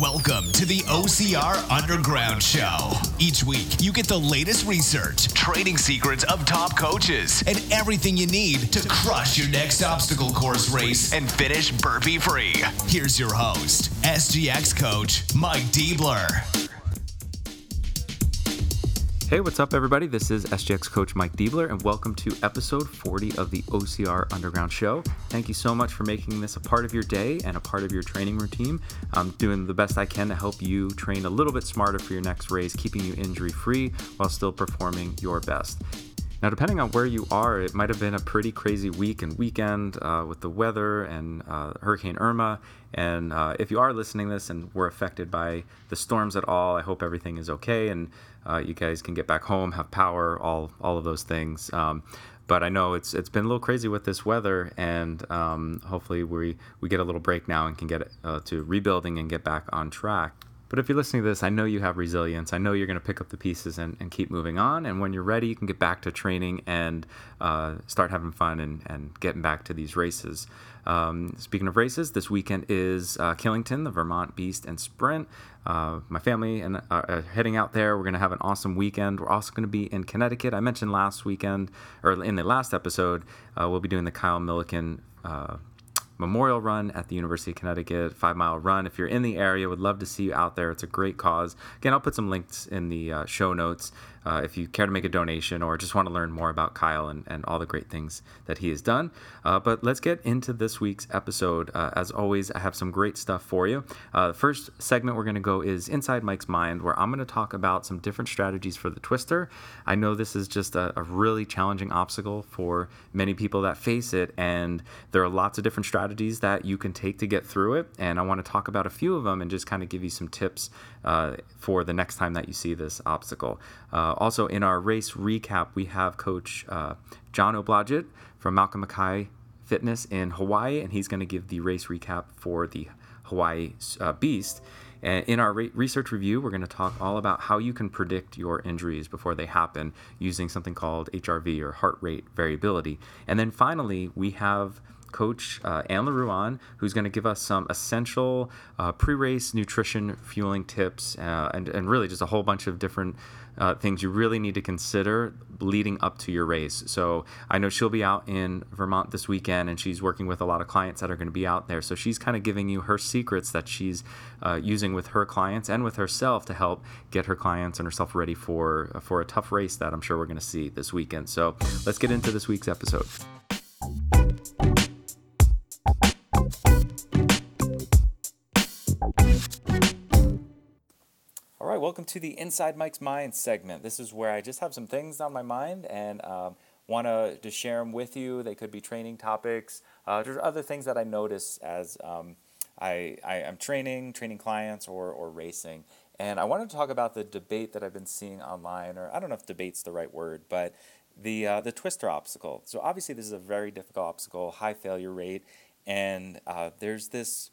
Welcome to the OCR Underground Show. Each week, you get the latest research, training secrets of top coaches, and everything you need to crush your next obstacle course race and finish burpee free. Here's your host, SGX coach Mike Diebler. Hey, what's up, everybody? This is SGX coach Mike Diebler, and welcome to episode 40 of the OCR Underground Show. Thank you so much for making this a part of your day and a part of your training routine. I'm doing the best I can to help you train a little bit smarter for your next race, keeping you injury free while still performing your best. Now, depending on where you are, it might have been a pretty crazy week and weekend uh, with the weather and uh, Hurricane Irma. And uh, if you are listening this and were affected by the storms at all, I hope everything is okay and uh, you guys can get back home, have power, all all of those things. Um, but I know it's it's been a little crazy with this weather, and um, hopefully we we get a little break now and can get uh, to rebuilding and get back on track. But if you're listening to this, I know you have resilience. I know you're going to pick up the pieces and, and keep moving on. And when you're ready, you can get back to training and uh, start having fun and, and getting back to these races. Um, speaking of races, this weekend is uh, Killington, the Vermont Beast and Sprint. Uh, my family and uh, are heading out there. We're going to have an awesome weekend. We're also going to be in Connecticut. I mentioned last weekend, or in the last episode, uh, we'll be doing the Kyle Milliken uh, memorial run at the University of Connecticut, five mile run. If you're in the area, would love to see you out there. It's a great cause. Again, I'll put some links in the uh, show notes uh, if you care to make a donation or just want to learn more about Kyle and, and all the great things that he has done. Uh, but let's get into this week's episode. Uh, as always, I have some great stuff for you. Uh, the first segment we're going to go is Inside Mike's Mind, where I'm going to talk about some different strategies for the twister. I know this is just a, a really challenging obstacle for many people that face it, and there are lots of different strategies that you can take to get through it. And I want to talk about a few of them and just kind of give you some tips uh, for the next time that you see this obstacle. Uh, also, in our race recap, we have Coach uh, Jono Blodgett from Malcolm Mackay Fitness in Hawaii, and he's going to give the race recap for the Hawaii uh, Beast. And in our re- research review, we're going to talk all about how you can predict your injuries before they happen using something called HRV or heart rate variability. And then finally, we have coach uh, Anne L'Heureux who's going to give us some essential uh, pre race nutrition fueling tips uh, and, and really just a whole bunch of different uh, things you really need to consider leading up to your race. So I know she'll be out in Vermont this weekend and she's working with a lot of clients that are going to be out there. So she's kind of giving you her secrets that she's uh, using with her clients and with herself to help get her clients and herself ready for, for a tough race that I'm sure we're going to see this weekend. So let's get into this week's episode. Right, welcome to the Inside Mike's Mind segment. This is where I just have some things on my mind and um, want to share them with you. They could be training topics. Uh, there's other things that I notice as um, I, I am training, training clients, or or racing. And I wanted to talk about the debate that I've been seeing online, or I don't know if debate's the right word, but the uh, the twister obstacle. So obviously this is a very difficult obstacle, high failure rate, and uh, there's this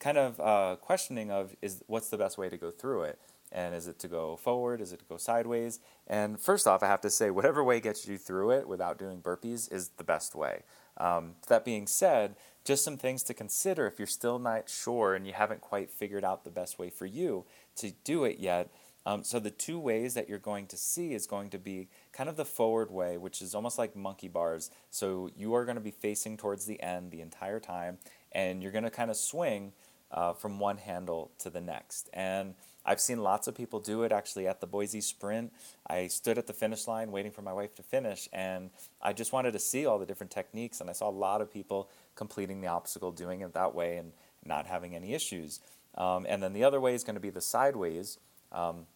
kind of uh, questioning of is what's the best way to go through it, and is it to go forward, is it to go sideways? And first off, I have to say whatever way gets you through it without doing burpees is the best way. Um, that being said, just some things to consider if you're still not sure and you haven't quite figured out the best way for you to do it yet. Um, so the two ways that you're going to see is going to be kind of the forward way, which is almost like monkey bars. So you are going to be facing towards the end the entire time, and you're going to kind of swing uh, from one handle to the next. And I've seen lots of people do it actually at the Boise Sprint. I stood at the finish line waiting for my wife to finish, and I just wanted to see all the different techniques. And I saw a lot of people completing the obstacle doing it that way and not having any issues. Um, and then the other way is going to be the sideways. Um,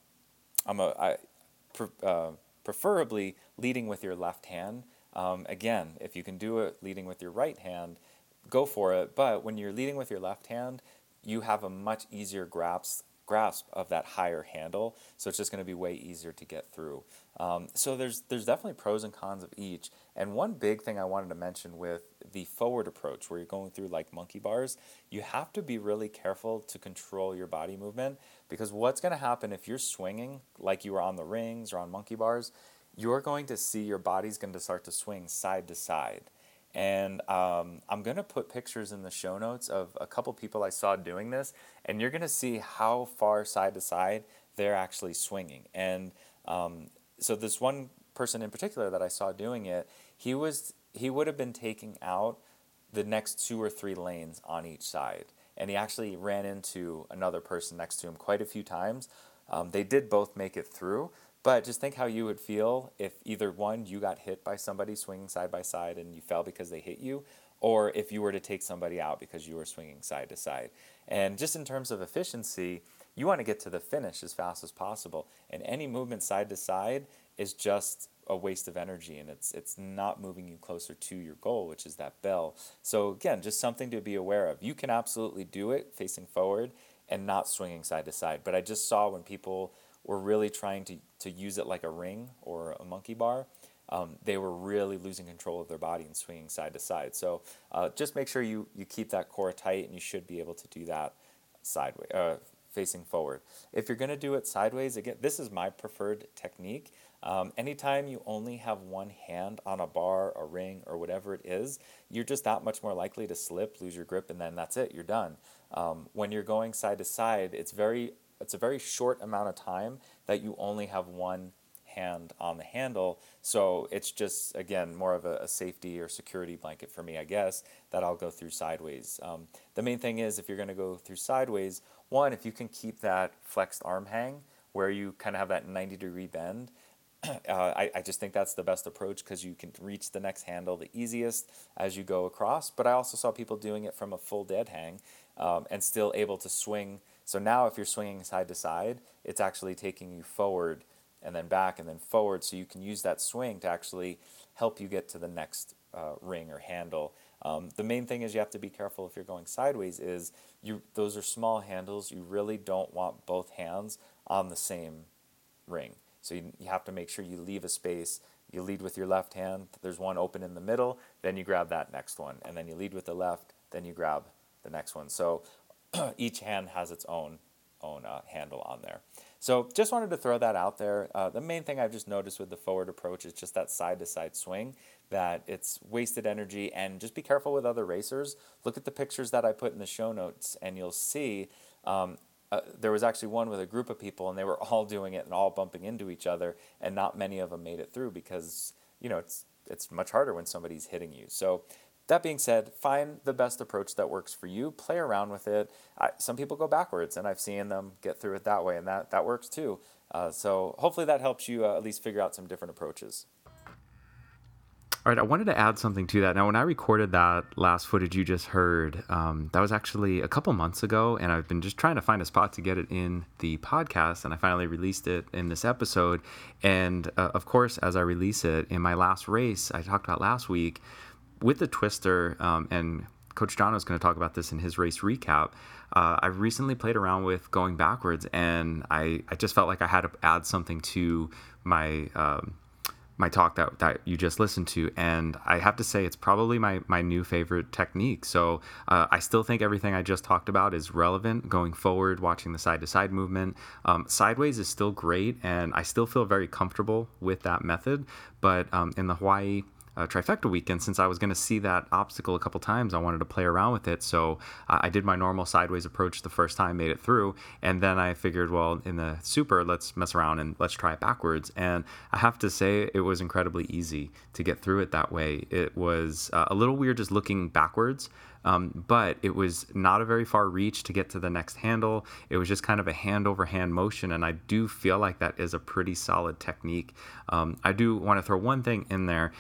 I'm a, I, pre- uh, preferably leading with your left hand. Um, again, if you can do it leading with your right hand, go for it. But when you're leading with your left hand, you have a much easier grasp grasp of that higher handle. So it's just going to be way easier to get through. Um, so there's there's definitely pros and cons of each. And one big thing I wanted to mention with the forward approach, where you're going through like monkey bars, you have to be really careful to control your body movement because what's going to happen if you're swinging like you were on the rings or on monkey bars, you're going to see your body's going to start to swing side to side. And um, I'm going to put pictures in the show notes of a couple people I saw doing this, and you're going to see how far side to side they're actually swinging. And um, so, this one person in particular that I saw doing it, he was he would have been taking out the next two or three lanes on each side. And he actually ran into another person next to him quite a few times. Um, they did both make it through, but just think how you would feel if either one, you got hit by somebody swinging side by side and you fell because they hit you, or if you were to take somebody out because you were swinging side to side. And just in terms of efficiency, you want to get to the finish as fast as possible. And any movement side to side is just a waste of energy and it's it's not moving you closer to your goal which is that bell so again just something to be aware of you can absolutely do it facing forward and not swinging side to side but i just saw when people were really trying to, to use it like a ring or a monkey bar um, they were really losing control of their body and swinging side to side so uh, just make sure you, you keep that core tight and you should be able to do that sideways uh, facing forward if you're going to do it sideways again this is my preferred technique um, anytime you only have one hand on a bar, a ring, or whatever it is, you're just that much more likely to slip, lose your grip, and then that's it. You're done. Um, when you're going side to side, it's very it's a very short amount of time that you only have one hand on the handle. So it's just again more of a, a safety or security blanket for me, I guess, that I'll go through sideways. Um, the main thing is if you're going to go through sideways, one if you can keep that flexed arm hang where you kind of have that 90 degree bend uh, I, I just think that's the best approach because you can reach the next handle the easiest as you go across. But I also saw people doing it from a full dead hang um, and still able to swing. So now, if you're swinging side to side, it's actually taking you forward and then back and then forward. So you can use that swing to actually help you get to the next uh, ring or handle. Um, the main thing is you have to be careful if you're going sideways. Is you those are small handles. You really don't want both hands on the same ring. So you, you have to make sure you leave a space. You lead with your left hand, there's one open in the middle, then you grab that next one. And then you lead with the left, then you grab the next one. So each hand has its own own uh, handle on there. So just wanted to throw that out there. Uh, the main thing I've just noticed with the forward approach is just that side to side swing, that it's wasted energy. And just be careful with other racers. Look at the pictures that I put in the show notes, and you'll see um, uh, there was actually one with a group of people and they were all doing it and all bumping into each other and not many of them made it through because you know it's it's much harder when somebody's hitting you so that being said find the best approach that works for you play around with it I, some people go backwards and i've seen them get through it that way and that that works too uh, so hopefully that helps you uh, at least figure out some different approaches all right, I wanted to add something to that. Now, when I recorded that last footage you just heard, um, that was actually a couple months ago, and I've been just trying to find a spot to get it in the podcast, and I finally released it in this episode. And uh, of course, as I release it, in my last race, I talked about last week with the twister, um, and Coach John was going to talk about this in his race recap. Uh, I recently played around with going backwards, and I, I just felt like I had to add something to my. Um, my talk that, that you just listened to and i have to say it's probably my, my new favorite technique so uh, i still think everything i just talked about is relevant going forward watching the side to side movement um, sideways is still great and i still feel very comfortable with that method but um, in the hawaii uh, trifecta weekend, since I was going to see that obstacle a couple times, I wanted to play around with it. So uh, I did my normal sideways approach the first time, made it through, and then I figured, well, in the super, let's mess around and let's try it backwards. And I have to say, it was incredibly easy to get through it that way. It was uh, a little weird just looking backwards. Um, but it was not a very far reach to get to the next handle. It was just kind of a hand over hand motion, and I do feel like that is a pretty solid technique. Um, I do want to throw one thing in there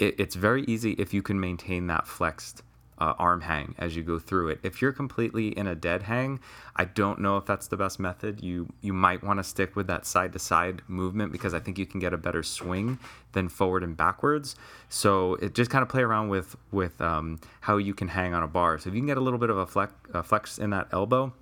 it, it's very easy if you can maintain that flexed uh, arm hang as you go through it. If you're completely in a dead hang, I don't know if that's the best method. You you might want to stick with that side to side movement because I think you can get a better swing than forward and backwards. So it just kind of play around with with um, how you can hang on a bar. So if you can get a little bit of a flex, a flex in that elbow,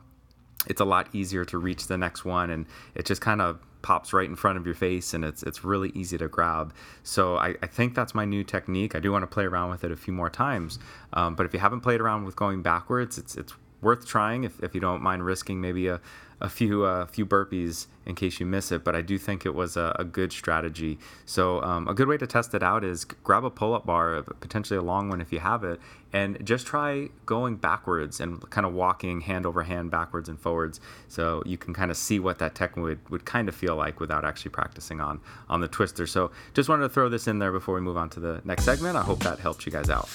it's a lot easier to reach the next one, and it just kind of pops right in front of your face and it's it's really easy to grab. So I, I think that's my new technique. I do want to play around with it a few more times. Um, but if you haven't played around with going backwards, it's it's worth trying if, if you don't mind risking maybe a, a few uh, few burpees in case you miss it. But I do think it was a, a good strategy. So um, a good way to test it out is grab a pull-up bar, potentially a long one if you have it, and just try going backwards and kind of walking hand over hand backwards and forwards. So you can kind of see what that tech would, would kind of feel like without actually practicing on on the twister. So just wanted to throw this in there before we move on to the next segment. I hope that helped you guys out.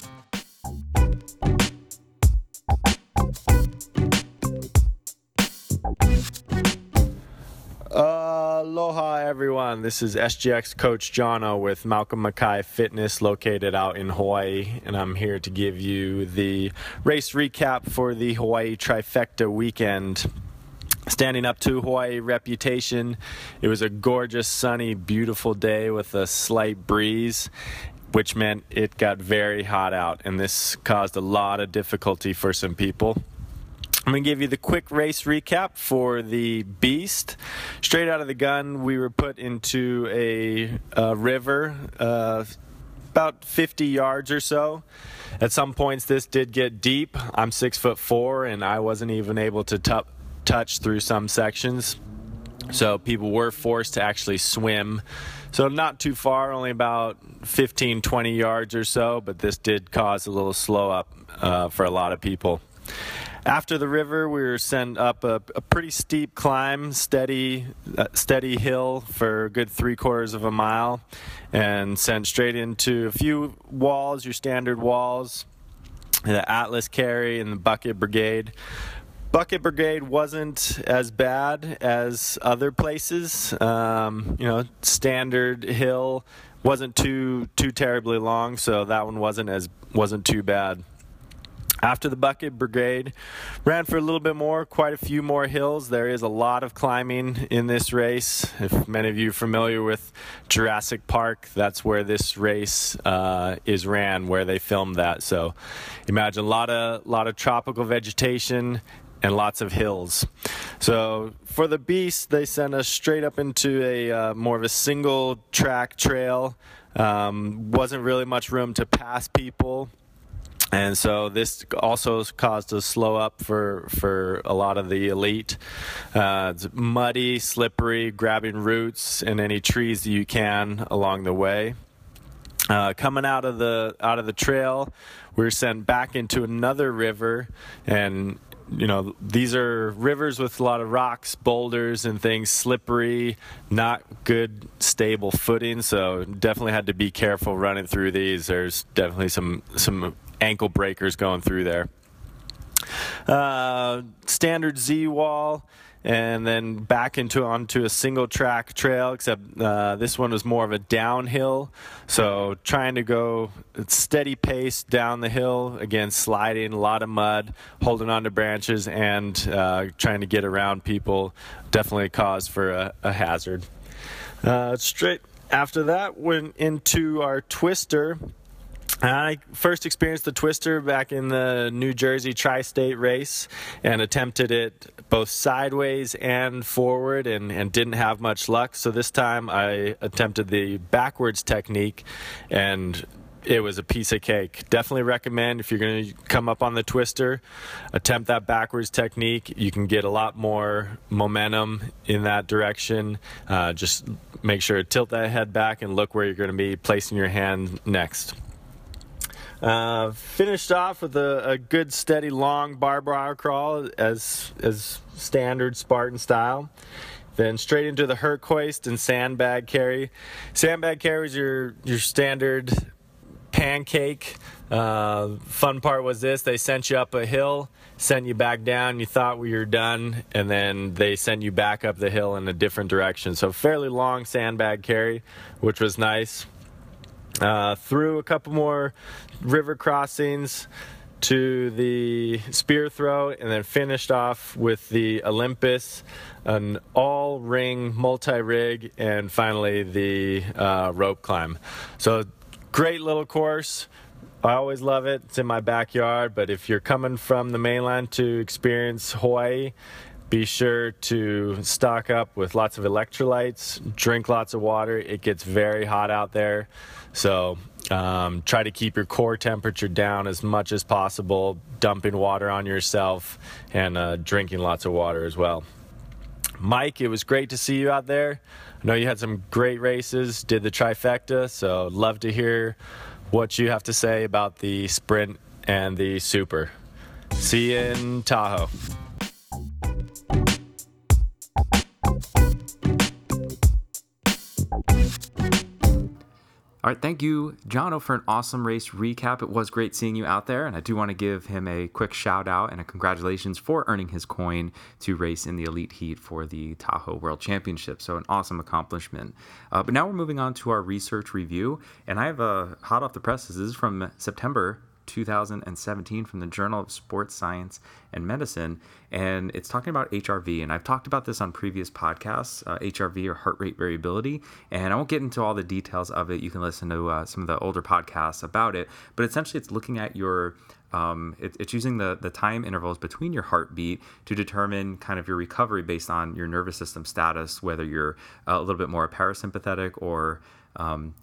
Aloha, everyone. This is SGX Coach Jono with Malcolm Mackay Fitness, located out in Hawaii, and I'm here to give you the race recap for the Hawaii Trifecta weekend. Standing up to Hawaii reputation, it was a gorgeous, sunny, beautiful day with a slight breeze, which meant it got very hot out, and this caused a lot of difficulty for some people. I'm going to give you the quick race recap for the Beast. Straight out of the gun, we were put into a, a river uh, about 50 yards or so. At some points, this did get deep. I'm six foot four, and I wasn't even able to t- touch through some sections. So people were forced to actually swim. So not too far, only about 15, 20 yards or so, but this did cause a little slow up uh, for a lot of people. After the river, we were sent up a, a pretty steep climb, steady, uh, steady hill for a good three quarters of a mile, and sent straight into a few walls, your standard walls, the Atlas carry and the Bucket Brigade. Bucket Brigade wasn't as bad as other places. Um, you know, standard hill wasn't too too terribly long, so that one wasn't as wasn't too bad. After the Bucket Brigade, ran for a little bit more, quite a few more hills. There is a lot of climbing in this race. If many of you are familiar with Jurassic Park, that's where this race uh, is ran, where they filmed that. So imagine a lot of, lot of tropical vegetation and lots of hills. So for the Beast, they sent us straight up into a uh, more of a single track trail. Um, wasn't really much room to pass people and so this also caused a slow up for for a lot of the elite. Uh, it's muddy, slippery, grabbing roots and any trees that you can along the way. Uh, coming out of the out of the trail, we were sent back into another river, and you know these are rivers with a lot of rocks, boulders, and things, slippery, not good stable footing. So definitely had to be careful running through these. There's definitely some some ankle breakers going through there. Uh, standard Z wall, and then back into onto a single track trail. Except uh, this one was more of a downhill, so trying to go steady pace down the hill. Again, sliding a lot of mud, holding onto branches, and uh, trying to get around people. Definitely a cause for a, a hazard. Uh, straight after that, went into our twister. I first experienced the twister back in the New Jersey tri state race and attempted it both sideways and forward and, and didn't have much luck. So this time I attempted the backwards technique and it was a piece of cake. Definitely recommend if you're going to come up on the twister, attempt that backwards technique. You can get a lot more momentum in that direction. Uh, just make sure to tilt that head back and look where you're going to be placing your hand next. Uh, finished off with a, a, good, steady, long barbed wire crawl as as standard Spartan style. Then straight into the Herc hoist and sandbag carry. Sandbag carry is your your standard pancake. Uh, fun part was this: they sent you up a hill, sent you back down. You thought we were done, and then they sent you back up the hill in a different direction. So fairly long sandbag carry, which was nice. Uh, through a couple more river crossings to the spear throw, and then finished off with the Olympus, an all ring multi rig, and finally the uh, rope climb. So, great little course. I always love it. It's in my backyard, but if you're coming from the mainland to experience Hawaii, be sure to stock up with lots of electrolytes, drink lots of water. It gets very hot out there. So Um, try to keep your core temperature down as much as possible, dumping water on yourself and uh, drinking lots of water as well. Mike, it was great to see you out there. I know you had some great races, did the trifecta, so love to hear what you have to say about the sprint and the super. See you in Tahoe. All right, thank you, Jono, for an awesome race recap. It was great seeing you out there, and I do want to give him a quick shout out and a congratulations for earning his coin to race in the elite heat for the Tahoe World Championship. So, an awesome accomplishment. Uh, but now we're moving on to our research review, and I have a hot off the presses. This is from September 2017 from the Journal of Sports Science and Medicine, and it's talking about HRV. And I've talked about this on previous podcasts, uh, HRV or heart rate variability, and I won't get into all the details of it. You can listen to uh, some of the older podcasts about it, but essentially, it's looking at your um, it, it's using the, the time intervals between your heartbeat to determine kind of your recovery based on your nervous system status, whether you're a little bit more parasympathetic or um,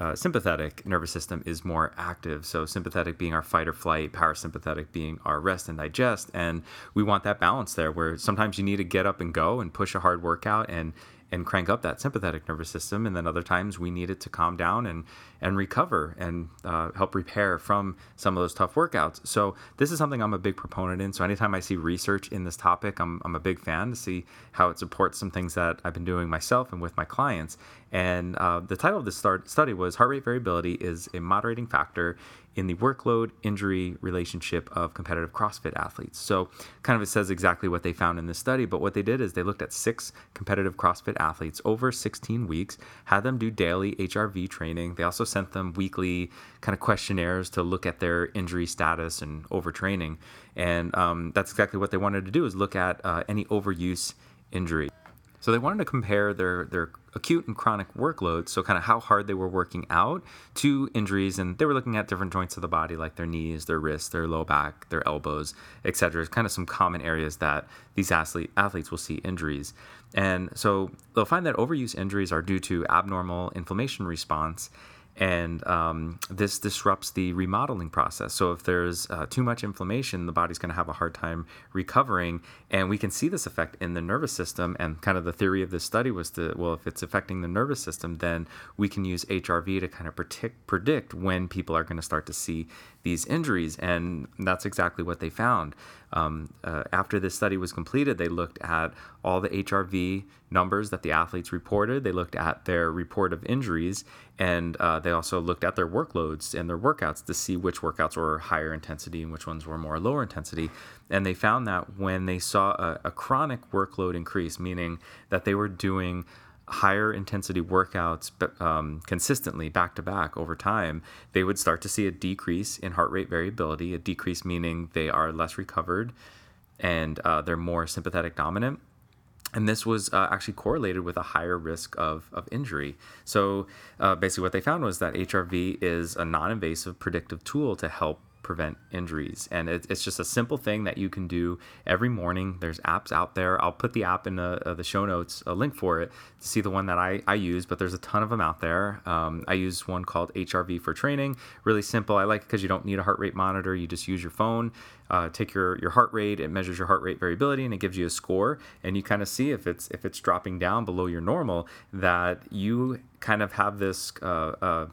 uh, sympathetic nervous system is more active. So, sympathetic being our fight or flight, parasympathetic being our rest and digest. And we want that balance there where sometimes you need to get up and go and push a hard workout and and crank up that sympathetic nervous system. And then other times we need it to calm down and and recover and uh, help repair from some of those tough workouts. So this is something I'm a big proponent in. So anytime I see research in this topic, I'm, I'm a big fan to see how it supports some things that I've been doing myself and with my clients. And uh, the title of this start, study was Heart Rate Variability is a Moderating Factor in the workload injury relationship of competitive CrossFit athletes. So, kind of it says exactly what they found in this study, but what they did is they looked at six competitive CrossFit athletes over 16 weeks, had them do daily HRV training. They also sent them weekly kind of questionnaires to look at their injury status and overtraining. And um, that's exactly what they wanted to do is look at uh, any overuse injury. So they wanted to compare their their acute and chronic workloads, so kind of how hard they were working out, to injuries, and they were looking at different joints of the body, like their knees, their wrists, their low back, their elbows, etc. Kind of some common areas that these athlete, athletes will see injuries, and so they'll find that overuse injuries are due to abnormal inflammation response and um, this disrupts the remodeling process. So if there's uh, too much inflammation, the body's going to have a hard time recovering, and we can see this effect in the nervous system. And kind of the theory of this study was to well, if it's affecting the nervous system, then we can use HRV to kind of predict predict when people are going to start to see these injuries, and that's exactly what they found. Um, uh, after this study was completed, they looked at all the HRV numbers that the athletes reported. They looked at their report of injuries, and uh, they also looked at their workloads and their workouts to see which workouts were higher intensity and which ones were more lower intensity. And they found that when they saw a, a chronic workload increase, meaning that they were doing higher intensity workouts um, consistently back to back over time, they would start to see a decrease in heart rate variability, a decrease meaning they are less recovered and uh, they're more sympathetic dominant. And this was uh, actually correlated with a higher risk of, of injury. So, uh, basically, what they found was that HRV is a non invasive predictive tool to help prevent injuries. And it, it's just a simple thing that you can do every morning. There's apps out there. I'll put the app in the, uh, the show notes, a link for it to see the one that I, I use, but there's a ton of them out there. Um, I use one called HRV for training. Really simple. I like it because you don't need a heart rate monitor. You just use your phone, uh, take your, your heart rate. It measures your heart rate variability and it gives you a score. And you kind of see if it's if it's dropping down below your normal that you kind of have this uh, uh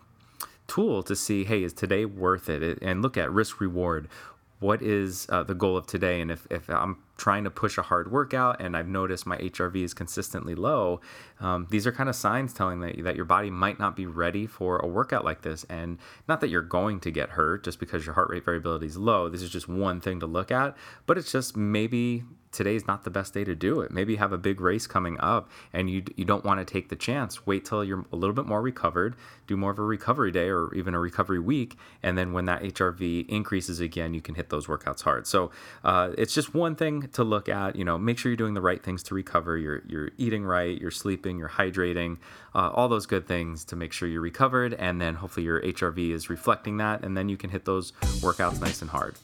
tool to see, hey, is today worth it? And look at risk reward. What is uh, the goal of today? And if, if I'm trying to push a hard workout and I've noticed my HRV is consistently low, um, these are kind of signs telling that, that your body might not be ready for a workout like this. And not that you're going to get hurt just because your heart rate variability is low. This is just one thing to look at, but it's just maybe today's not the best day to do it. Maybe you have a big race coming up and you you don't want to take the chance. Wait till you're a little bit more recovered, do more of a recovery day or even a recovery week, and then when that HRV increases again, you can hit those workouts hard. So uh, it's just one thing to look at. You know, make sure you're doing the right things to recover. You're you're eating right, you're sleeping, you're hydrating, uh, all those good things to make sure you're recovered, and then hopefully your HRV is reflecting that, and then you can hit those workouts nice and hard.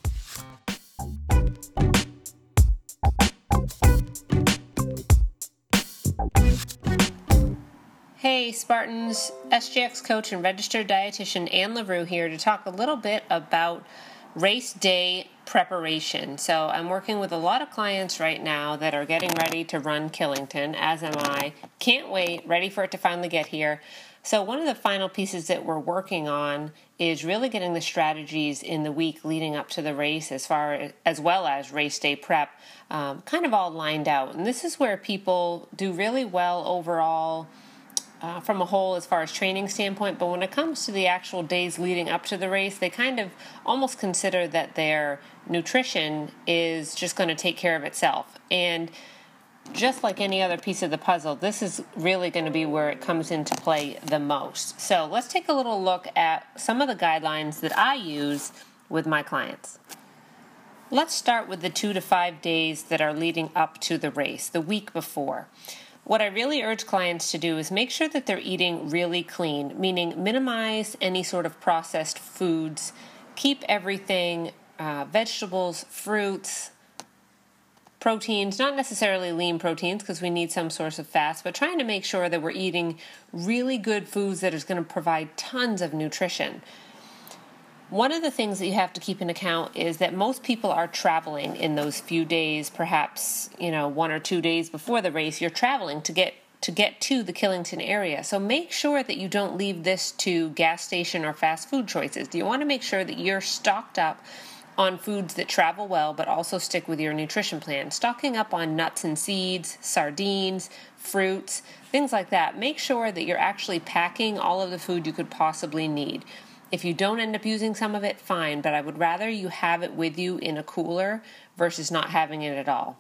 Hey Spartans, SGX coach and registered dietitian Anne L'Heureux here to talk a little bit about race day preparation. So, I'm working with a lot of clients right now that are getting ready to run Killington, as am I. Can't wait, ready for it to finally get here. So, one of the final pieces that we're working on is really getting the strategies in the week leading up to the race, as far as, as well as race day prep, um, kind of all lined out. And this is where people do really well overall uh, from a whole as far as training standpoint, but when it comes to the actual days leading up to the race, they kind of almost consider that their nutrition is just going to take care of itself. And just like any other piece of the puzzle, this is really going to be where it comes into play the most. So let's take a little look at some of the guidelines that I use with my clients. Let's start with the two to five days that are leading up to the race, the week before. What I really urge clients to do is make sure that they're eating really clean, meaning minimize any sort of processed foods, keep everything uh, vegetables, fruits, proteins, not necessarily lean proteins because we need some source of fast, but trying to make sure that we're eating really good foods that is going to provide tons of nutrition. One of the things that you have to keep in account is that most people are traveling in those few days, perhaps, you know, one or two days before the race, you're traveling to get to get to the Killington area. So make sure that you don't leave this to gas station or fast food choices. Do you want to make sure that you're stocked up on foods that travel well but also stick with your nutrition plan. Stocking up on nuts and seeds, sardines, fruits, things like that. Make sure that you're actually packing all of the food you could possibly need. If you don't end up using some of it, fine, but I would rather you have it with you in a cooler versus not having it at all.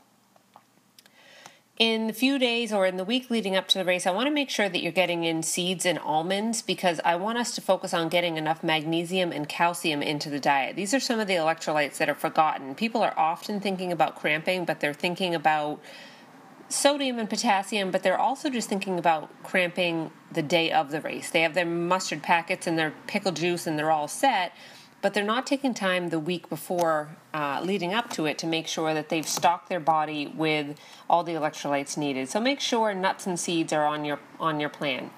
In the few days or in the week leading up to the race, I want to make sure that you're getting in seeds and almonds because I want us to focus on getting enough magnesium and calcium into the diet. These are some of the electrolytes that are forgotten. People are often thinking about cramping, but they're thinking about sodium and potassium, but they're also just thinking about cramping the day of the race. They have their mustard packets and their pickle juice and they're all set, but they're not taking time the week before uh, leading up to it to make sure that they've stocked their body with all the electrolytes needed. So make sure nuts and seeds are on your on your plan.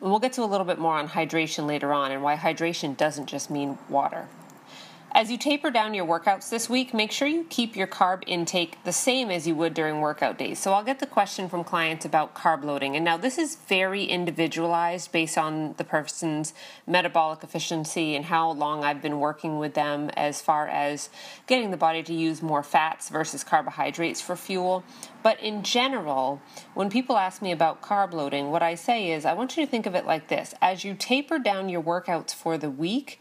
We'll get to a little bit more on hydration later on and why hydration doesn't just mean water. As you taper down your workouts this week, make sure you keep your carb intake the same as you would during workout days. So, I'll get the question from clients about carb loading. And now, this is very individualized based on the person's metabolic efficiency and how long I've been working with them as far as getting the body to use more fats versus carbohydrates for fuel. But in general, when people ask me about carb loading, what I say is I want you to think of it like this as you taper down your workouts for the week,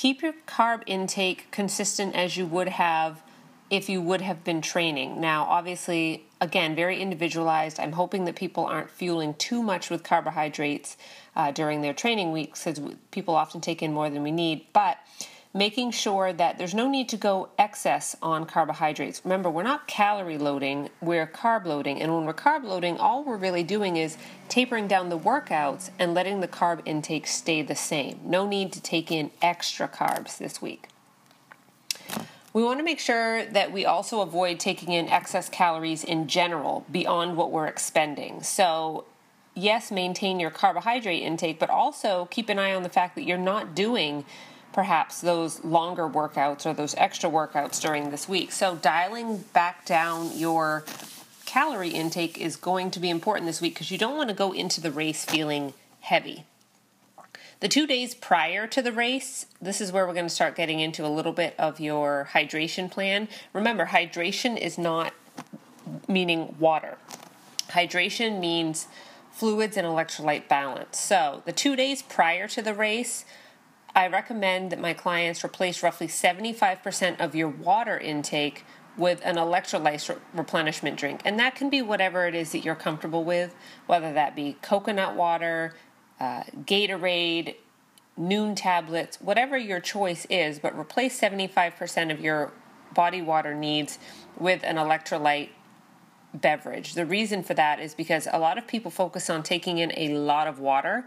keep your carb intake consistent as you would have if you would have been training. Now, obviously, again, very individualized. I'm hoping that people aren't fueling too much with carbohydrates uh, during their training weeks because people often take in more than we need. But making sure that there's no need to go excess on carbohydrates. Remember, we're not calorie loading, we're carb loading. And when we're carb loading, all we're really doing is tapering down the workouts and letting the carb intake stay the same. No need to take in extra carbs this week. We want to make sure that we also avoid taking in excess calories in general beyond what we're expending. So, yes, maintain your carbohydrate intake, but also keep an eye on the fact that you're not doing perhaps those longer workouts or those extra workouts during this week. So, dialing back down your calorie intake is going to be important this week because you don't want to go into the race feeling heavy. The two days prior to the race, this is where we're going to start getting into a little bit of your hydration plan. Remember, hydration is not meaning water, hydration means fluids and electrolyte balance. So, the two days prior to the race, I recommend that my clients replace roughly 75% of your water intake with an electrolyte replenishment drink. And that can be whatever it is that you're comfortable with, whether that be coconut water, uh, Gatorade, Nuun tablets, whatever your choice is, but replace 75% of your body water needs with an electrolyte beverage. The reason for that is because a lot of people focus on taking in a lot of water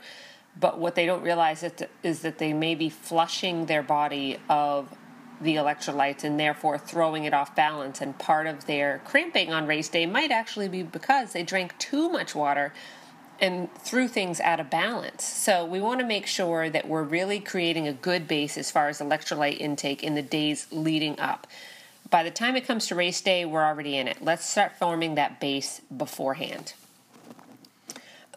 but what they don't realize is that they may be flushing their body of the electrolytes and therefore throwing it off balance. And part of their cramping on race day might actually be because they drank too much water and threw things out of balance. So we want to make sure that we're really creating a good base as far as electrolyte intake in the days leading up. By the time it comes to race day, we're already in it. Let's start forming that base beforehand.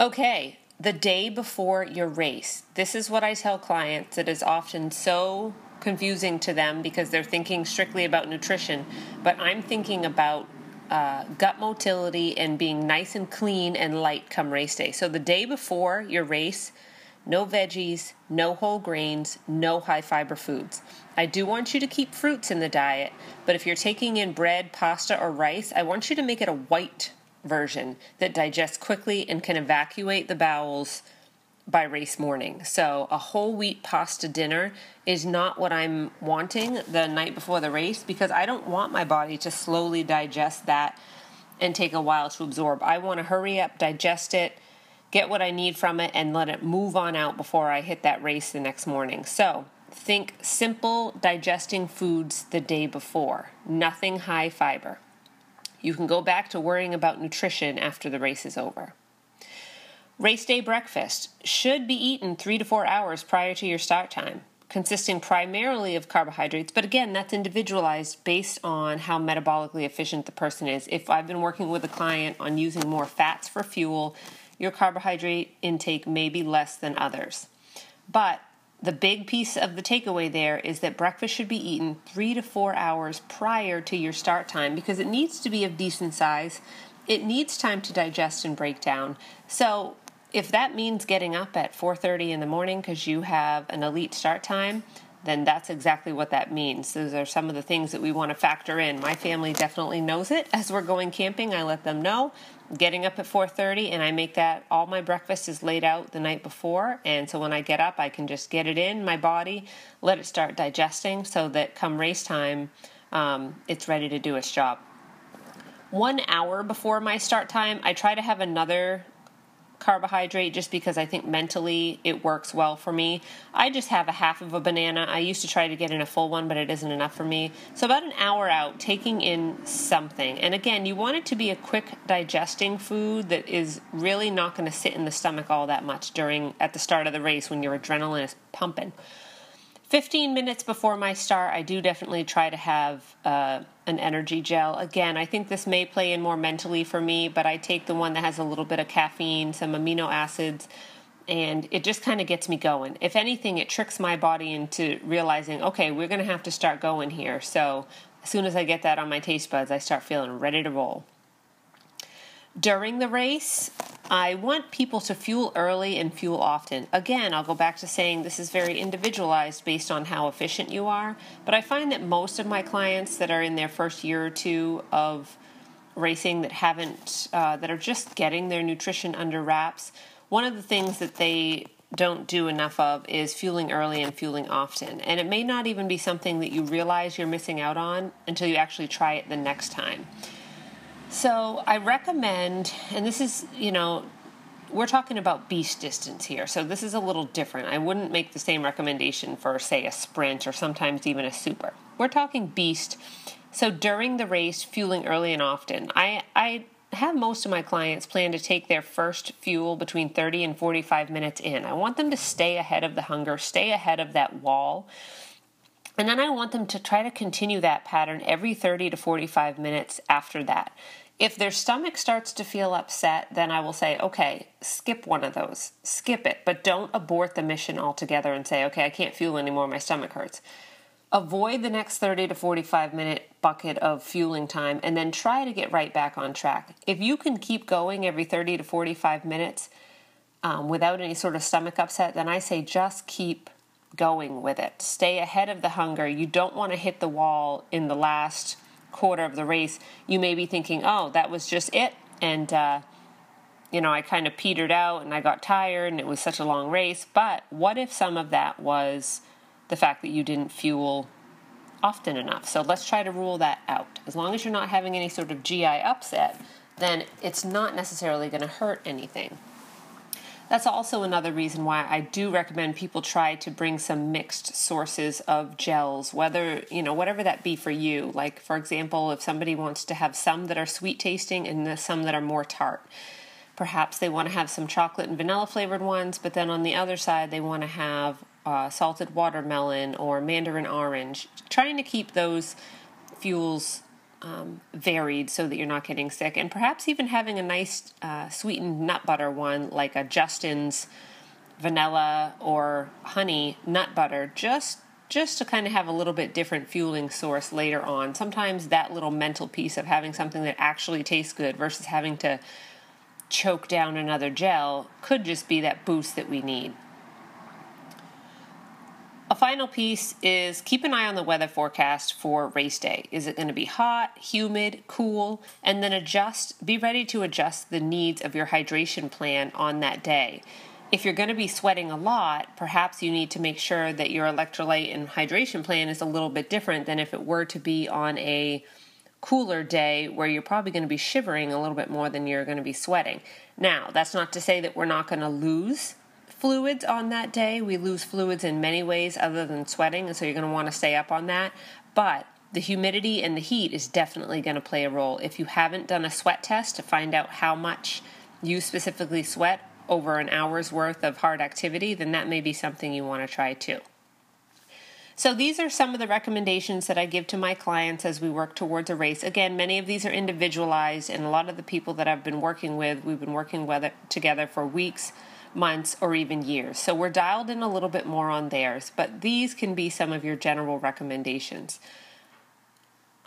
Okay, the day before your race. This is what I tell clients. It is often so confusing to them because they're thinking strictly about nutrition, but I'm thinking about uh, gut motility and being nice and clean and light come race day. So the day before your race, no veggies, no whole grains, no high fiber foods. I do want you to keep fruits in the diet, but if you're taking in bread, pasta, or rice, I want you to make it a white version that digests quickly and can evacuate the bowels by race morning. So, a whole wheat pasta dinner is not what I'm wanting the night before the race because I don't want my body to slowly digest that and take a while to absorb. I want to hurry up, digest it, get what I need from it, and let it move on out before I hit that race the next morning. So, think simple digesting foods the day before, nothing high fiber. You can go back to worrying about nutrition after the race is over. Race day breakfast should be eaten three to four hours prior to your start time, consisting primarily of carbohydrates, but again, that's individualized based on how metabolically efficient the person is. If I've been working with a client on using more fats for fuel, your carbohydrate intake may be less than others. But the big piece of the takeaway there is that breakfast should be eaten three to four hours prior to your start time because it needs to be of decent size. It needs time to digest and break down. So if that means getting up at 4:30 in the morning because you have an elite start time, then that's exactly what that means. Those are some of the things that we want to factor in. My family definitely knows it. As we're going camping, I let them know. Getting up at 4:30 and I make that all my breakfast is laid out the night before, and so when I get up, I can just get it in my body, let it start digesting, so that come race time, um, it's ready to do its job. One hour before my start time, I try to have another carbohydrate just because I think mentally it works well for me. I just have a half of a banana. I used to try to get in a full one, but it isn't enough for me. So, about an hour out, taking in something. And again, you want it to be a quick digesting food that is really not going to sit in the stomach all that much during at the start of the race when your adrenaline is pumping. 15 minutes before my start, I do definitely try to have uh, an energy gel. Again, I think this may play in more mentally for me, but I take the one that has a little bit of caffeine, some amino acids, and it just kind of gets me going. If anything, it tricks my body into realizing, okay, we're going to have to start going here. So as soon as I get that on my taste buds, I start feeling ready to roll. During the race, I want people to fuel early and fuel often. Again, I'll go back to saying this is very individualized based on how efficient you are, but I find that most of my clients that are in their first year or two of racing that haven't, uh, that are just getting their nutrition under wraps, one of the things that they don't do enough of is fueling early and fueling often. And it may not even be something that you realize you're missing out on until you actually try it the next time. So I recommend, and this is, you know, we're talking about beast distance here, so this is a little different. I wouldn't make the same recommendation for, say, a sprint or sometimes even a super. We're talking beast. So during the race, fueling early and often. I, I have most of my clients plan to take their first fuel between 30 and 45 minutes in. I want them to stay ahead of the hunger, stay ahead of that wall. And then I want them to try to continue that pattern every 30 to 45 minutes after that. If their stomach starts to feel upset, then I will say, okay, skip one of those. Skip it, but don't abort the mission altogether and say, okay, I can't fuel anymore, my stomach hurts. Avoid the next 30 to 45 minute bucket of fueling time and then try to get right back on track. If you can keep going every 30 to 45 minutes um, without any sort of stomach upset, then I say just keep going with it. Stay ahead of the hunger. You don't want to hit the wall in the last quarter of the race, you may be thinking, oh, that was just it. And, uh, you know, I kind of petered out and I got tired and it was such a long race. But what if some of that was the fact that you didn't fuel often enough? So let's try to rule that out. As long as you're not having any sort of GI upset, then it's not necessarily going to hurt anything. That's also another reason why I do recommend people try to bring some mixed sources of gels, whether, you know, whatever that be for you. Like, for example, if somebody wants to have some that are sweet tasting and some that are more tart. Perhaps they want to have some chocolate and vanilla flavored ones, but then on the other side, they want to have uh, salted watermelon or mandarin orange. Trying to keep those fuels um, varied so that you're not getting sick, and perhaps even having a nice uh, sweetened nut butter one like a Justin's vanilla or honey nut butter just just to kind of have a little bit different fueling source later on. Sometimes that little mental piece of having something that actually tastes good versus having to choke down another gel could just be that boost that we need. A final piece is keep an eye on the weather forecast for race day. Is it going to be hot, humid, cool? And then adjust, be ready to adjust the needs of your hydration plan on that day. If you're going to be sweating a lot, perhaps you need to make sure that your electrolyte and hydration plan is a little bit different than if it were to be on a cooler day where you're probably going to be shivering a little bit more than you're going to be sweating. Now, that's not to say that we're not going to lose fluids on that day. We lose fluids in many ways other than sweating, and so you're going to want to stay up on that. But the humidity and the heat is definitely going to play a role. If you haven't done a sweat test to find out how much you specifically sweat over an hour's worth of hard activity, then that may be something you want to try too. So, these are some of the recommendations that I give to my clients as we work towards a race. Again, many of these are individualized, and a lot of the people that I've been working with, we've been working together for weeks, months, or even years. So, we're dialed in a little bit more on theirs, but these can be some of your general recommendations.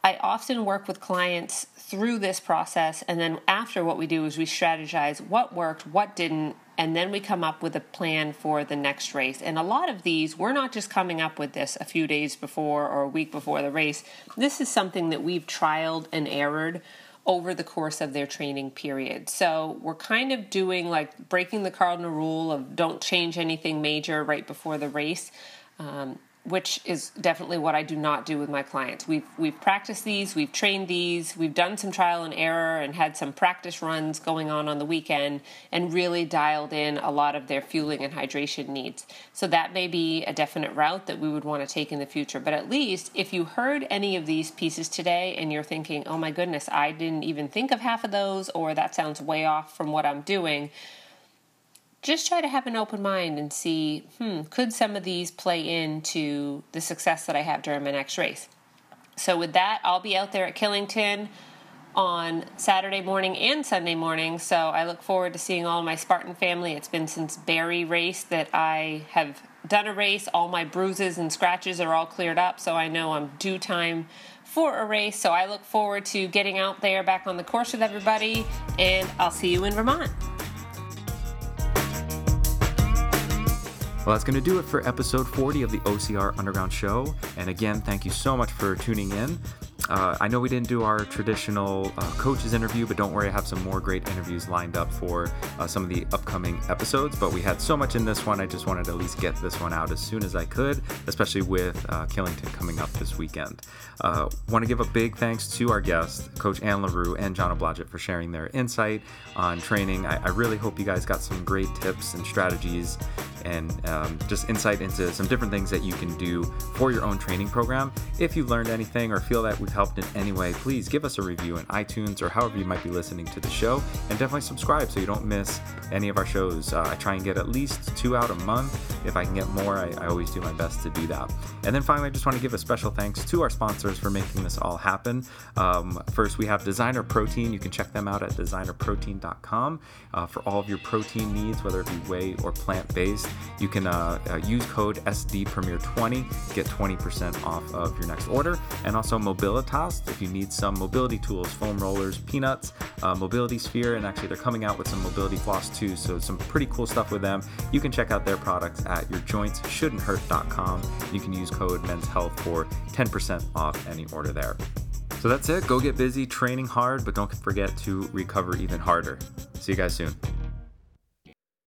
I often work with clients through this process, and then after what we do is we strategize what worked, what didn't, and then we come up with a plan for the next race. And a lot of these, we're not just coming up with this a few days before or a week before the race. This is something that we've trialed and errored over the course of their training period. So we're kind of doing like breaking the cardinal rule of don't change anything major right before the race. Um, which is definitely what I do not do with my clients. We've we've practiced these, we've trained these, we've done some trial and error and had some practice runs going on on the weekend and really dialed in a lot of their fueling and hydration needs. So that may be a definite route that we would want to take in the future. But at least if you heard any of these pieces today and you're thinking, "Oh my goodness, I didn't even think of half of those," or that sounds way off from what I'm doing, just try to have an open mind and see, hmm, could some of these play into the success that I have during my next race? So, with that, I'll be out there at Killington on Saturday morning and Sunday morning. So, I look forward to seeing all my Spartan family. It's been since Barry race that I have done a race. All my bruises and scratches are all cleared up, so I know I'm due time for a race. So, I look forward to getting out there back on the course with everybody, and I'll see you in Vermont. Well, that's going to do it for episode 40 of the OCR Underground Show. And again, thank you so much for tuning in. Uh, I know we didn't do our traditional uh, coaches interview, but don't worry, I have some more great interviews lined up for uh, some of the upcoming episodes. But we had so much in this one, I just wanted to at least get this one out as soon as I could, especially with uh, Killington coming up this weekend. Uh, Want to give a big thanks to our guests, Coach Anne L'Heureux and John Blodgett, for sharing their insight on training. I, I, really hope you guys got some great tips and strategies and um, just insight into some different things that you can do for your own training program. If you've learned anything or feel that we've helped in any way, please give us a review in iTunes or however you might be listening to the show, and definitely subscribe so you don't miss any of our shows. Uh, I try and get at least two out a month. If I can get more, I, I always do my best to do that. And then finally, I just want to give a special thanks to our sponsors for making this all happen. Um, first, we have Designer Protein. You can check them out at designerprotein.com uh, for all of your protein needs, whether it be whey or plant based. You can uh, uh use code SDPremier20, get 20% off of your next order, and also Mobilitas if you need some mobility tools, foam rollers, peanuts, uh, mobility sphere, and actually they're coming out with some mobility floss too. So some pretty cool stuff with them. You can check out their products at yourjointsshouldn'thurt.com. You can use code men's health for 10% off any order there. So that's it. Go get busy training hard, but don't forget to recover even harder. See you guys soon.